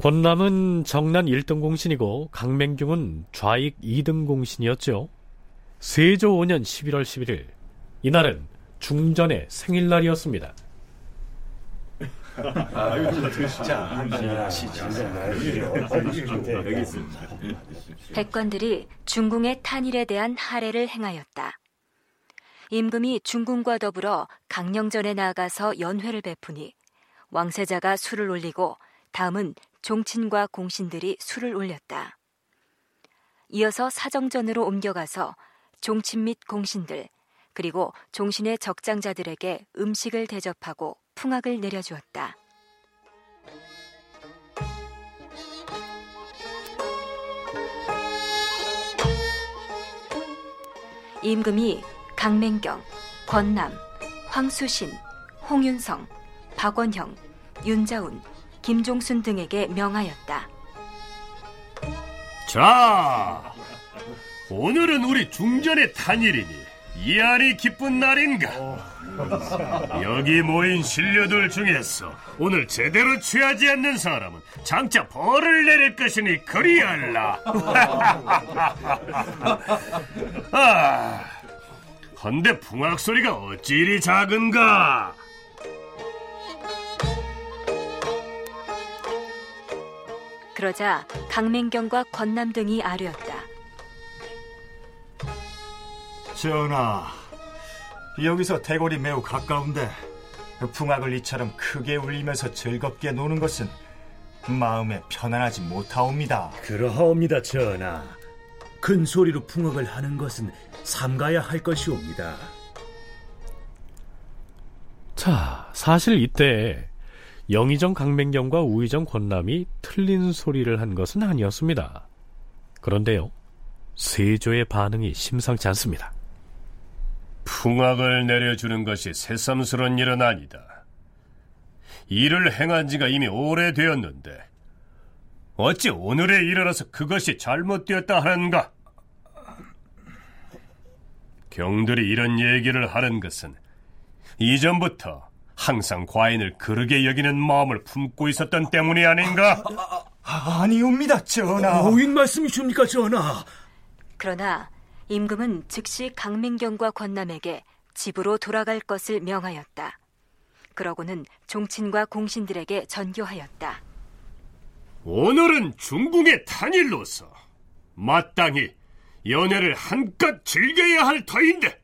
권남은 정난 1등 공신이고 강맹경은 좌익 2등 공신이었죠. 세조 5년 11월 11일 이날은 중전의 생일날이었습니다.
백관들이 중궁의 탄일에 대한 할애를 행하였다. 임금이 중궁과 더불어 강령전에 나아가서 연회를 베푸니 왕세자가 술을 올리고 다음은 종친과 공신들이 술을 올렸다. 이어서 사정전으로 옮겨가서 종친 및 공신들 그리고 종신의 적장자들에게 음식을 대접하고 풍악을 내려주었다. 임금이 강맹경, 권남, 황수신, 홍윤성, 박원형, 윤자운, 김종순 등에게 명하였다.
자, 오늘은 우리 중전의 탄일이니 이안이 기쁜 날인가? <laughs> 여기 모인 신료들 중에서 오늘 제대로 취하지 않는 사람은 장차 벌을 내릴 것이니 그리할라. <laughs> 아, 헌데 풍악 소리가 어찌 이리 작은가?
그러자 강맹경과 권남 등이 아뢰었다.
전하, 여기서 대궐이 매우 가까운데 풍악을 이처럼 크게 울리면서 즐겁게 노는 것은 마음에 편안하지 못하옵니다.
그러하옵니다, 전하. 큰 소리로 풍악을 하는 것은 삼가야 할 것이옵니다.
자, 사실 이때 영의정 강맹경과 우의정 권남이 틀린 소리를 한 것은 아니었습니다. 그런데요, 세조의 반응이 심상치 않습니다.
풍악을 내려주는 것이 새삼스런 일은 아니다. 일을 행한 지가 이미 오래되었는데 어찌 오늘에 이르러서 그것이 잘못되었다 하는가? 경들이 이런 얘기를 하는 것은 이전부터 항상 과인을 그르게 여기는 마음을 품고 있었던 때문이 아닌가?
아, 아니옵니다, 전하.
오인 말씀이십니까, 전하?
그러나 임금은 즉시 강민경과 권남에게 집으로 돌아갈 것을 명하였다. 그러고는 종친과 공신들에게 전교하였다.
오늘은 중궁의 탄일로서 마땅히 연애를 한껏 즐겨야 할 터인데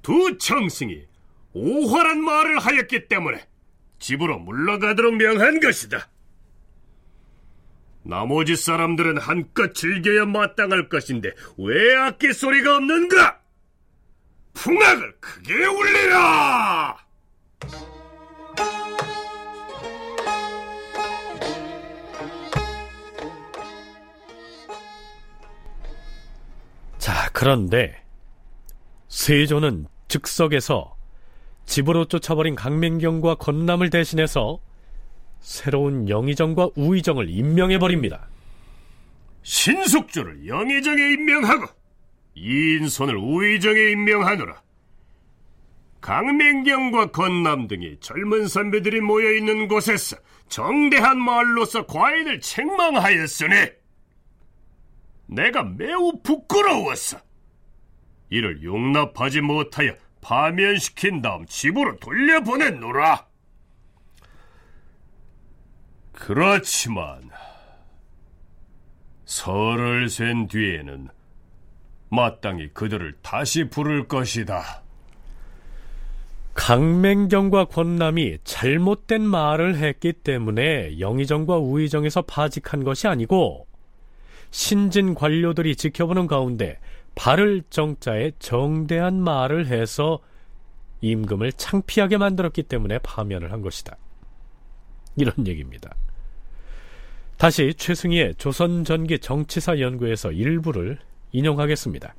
두 청승이 오화란 말을 하였기 때문에 집으로 물러가도록 명한 것이다. 나머지 사람들은 한껏 즐겨야 마땅할 것인데 왜 악기 소리가 없는가? 풍악을 크게 울리라!
자, 그런데 세조는 즉석에서 집으로 쫓아버린 강맹경과 권남을 대신해서 새로운 영의정과 우의정을 임명해버립니다.
신숙주를 영의정에 임명하고 이인손을 우의정에 임명하노라. 강맹경과 권남 등이 젊은 선배들이 모여있는 곳에서 정대한 말로서 과인을 책망하였으니 내가 매우 부끄러웠어. 이를 용납하지 못하여 파면시킨 다음 집으로 돌려보냈노라. 그렇지만 설을 센 뒤에는 마땅히 그들을 다시 부를 것이다.
강맹경과 권남이 잘못된 말을 했기 때문에 영의정과 우의정에서 파직한 것이 아니고 신진 관료들이 지켜보는 가운데 발을 정자에 정대한 말을 해서 임금을 창피하게 만들었기 때문에 파면을 한 것이다. <laughs> 이런 얘기입니다. 다시 최승희의 조선전기 정치사 연구에서 일부를 인용하겠습니다.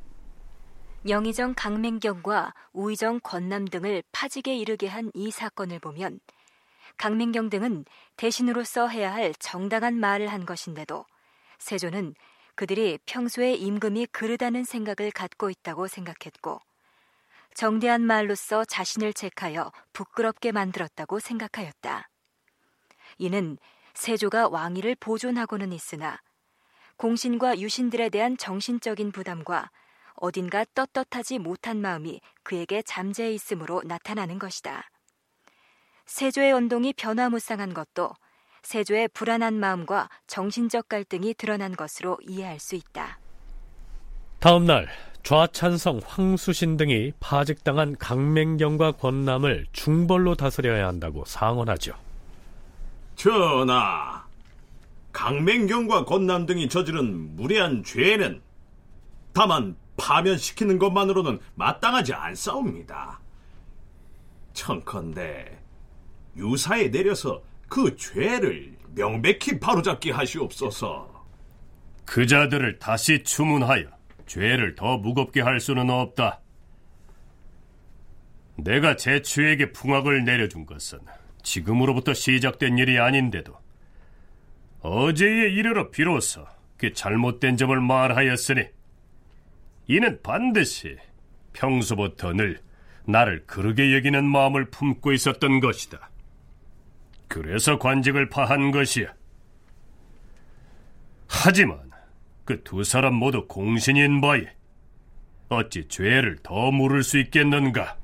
영의정 강맹경과 우의정 권남 등을 파직에 이르게 한 이 사건을 보면 강맹경 등은 대신으로서 해야 할 정당한 말을 한 것인데도 세조는 그들이 평소에 임금이 그르다는 생각을 갖고 있다고 생각했고 정대한 말로써 자신을 책하여 부끄럽게 만들었다고 생각하였다. 이는 세조가 왕위를 보존하고는 있으나 공신과 유신들에 대한 정신적인 부담과 어딘가 떳떳하지 못한 마음이 그에게 잠재해 있으므로 나타나는 것이다. 세조의 언동이 변화무쌍한 것도 세조의 불안한 마음과 정신적 갈등이 드러난 것으로 이해할 수 있다.
다음 날 좌찬성 황수신 등이 파직당한 강맹경과 권남을 중벌로 다스려야 한다고 상언하죠.
전하, 강맹경과 권남 등이 저지른 무례한 죄는 다만 파면시키는 것만으로는 마땅하지 않사옵니다. 청컨대 유사에 내려서 그 죄를 명백히 바로잡게 하시옵소서.
그 자들을 다시 추문하여 죄를 더 무겁게 할 수는 없다. 내가 제 추에게 풍악을 내려준 것은 지금으로부터 시작된 일이 아닌데도 어제에 이르러 비로소 그 잘못된 점을 말하였으니 이는 반드시 평소부터 늘 나를 그르게 여기는 마음을 품고 있었던 것이다. 그래서 관직을 파한 것이야. 하지만 그 두 사람 모두 공신인 바에 어찌 죄를 더 물을 수 있겠는가?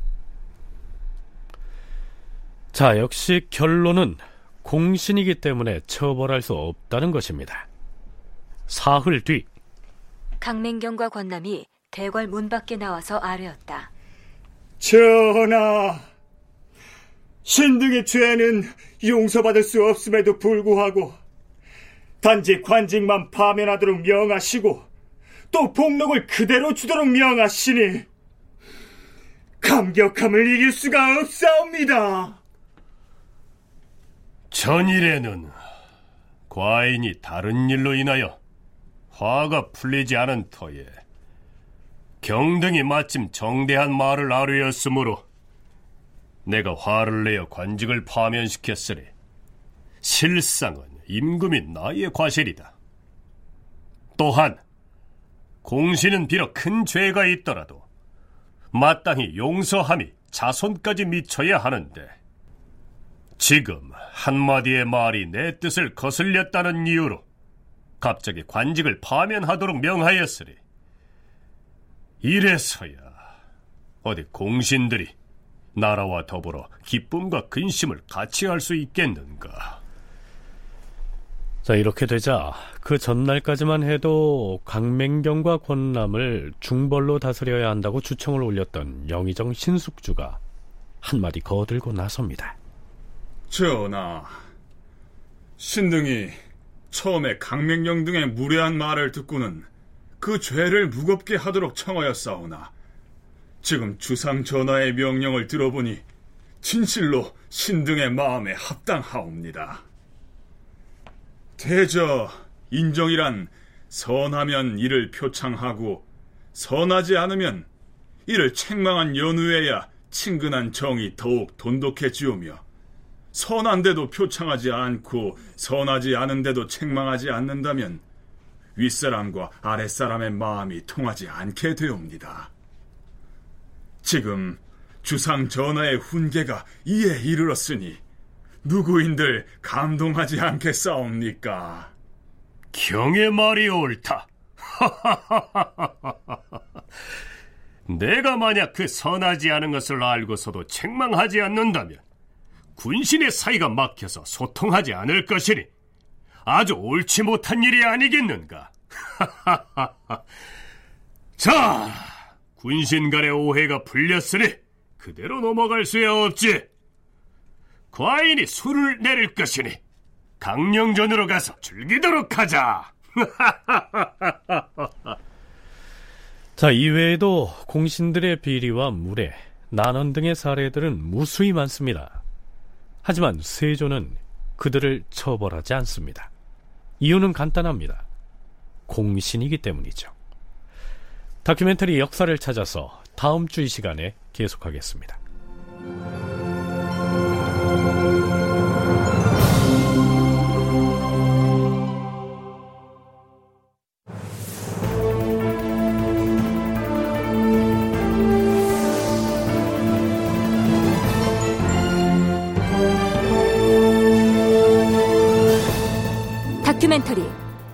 자, 역시 결론은 공신이기 때문에 처벌할 수 없다는 것입니다. 사흘 뒤
강맹경과 권남이 대궐 문 밖에 나와서 아뢰었다.
전하, 신등의 죄는 용서받을 수 없음에도 불구하고 단지 관직만 파면하도록 명하시고 또 복록을 그대로 주도록 명하시니 감격함을 이길 수가 없사옵니다.
전일에는 과인이 다른 일로 인하여 화가 풀리지 않은 터에 경등이 마침 정대한 말을 아뢰었으므로 내가 화를 내어 관직을 파면시켰으니 실상은 임금이 나의 과실이다. 또한 공신은 비록 큰 죄가 있더라도 마땅히 용서함이 자손까지 미쳐야 하는데 지금 한마디의 말이 내 뜻을 거슬렸다는 이유로 갑자기 관직을 파면하도록 명하였으니 이래서야 어디 공신들이 나라와 더불어 기쁨과 근심을 같이 할 수 있겠는가?
자, 이렇게 되자 그 전날까지만 해도 강맹경과 권남을 중벌로 다스려야 한다고 주청을 올렸던 영의정 신숙주가 한마디 거들고 나섭니다.
전하, 신등이 처음에 강맹경 등의 무례한 말을 듣고는 그 죄를 무겁게 하도록 청하였사오나 지금 주상 전하의 명령을 들어보니 진실로 신등의 마음에 합당하옵니다. 대저 인정이란 선하면 이를 표창하고 선하지 않으면 이를 책망한 연후에야 친근한 정이 더욱 돈독해지오며 선한데도 표창하지 않고 선하지 않은데도 책망하지 않는다면 윗사람과 아랫사람의 마음이 통하지 않게 되옵니다. 지금 주상 전하의 훈계가 이에 이르렀으니 누구인들 감동하지 않겠사옵니까?
경의 말이 옳다. <laughs> 내가 만약 그 선하지 않은 것을 알고서도 책망하지 않는다면 군신의 사이가 막혀서 소통하지 않을 것이니 아주 옳지 못한 일이 아니겠는가? <laughs> 자, 군신 간의 오해가 풀렸으니 그대로 넘어갈 수야 없지. 과인이 술을 내릴 것이니 강령전으로 가서 즐기도록 하자. <laughs>
자, 이외에도 공신들의 비리와 무례, 난원 등의 사례들은 무수히 많습니다. 하지만 세조는 그들을 처벌하지 않습니다. 이유는 간단합니다. 공신이기 때문이죠. 다큐멘터리 역사를 찾아서 다음 주 이 시간에 계속하겠습니다.
다큐멘터리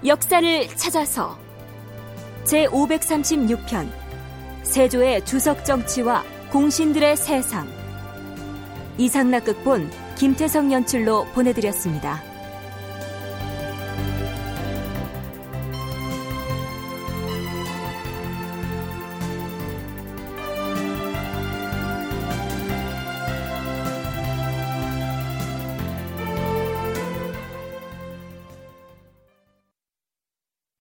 역사를 찾아서 제 536편 세조의 주석 정치와 공신들의 세상 이상락 극본 김태성 연출로 보내드렸습니다.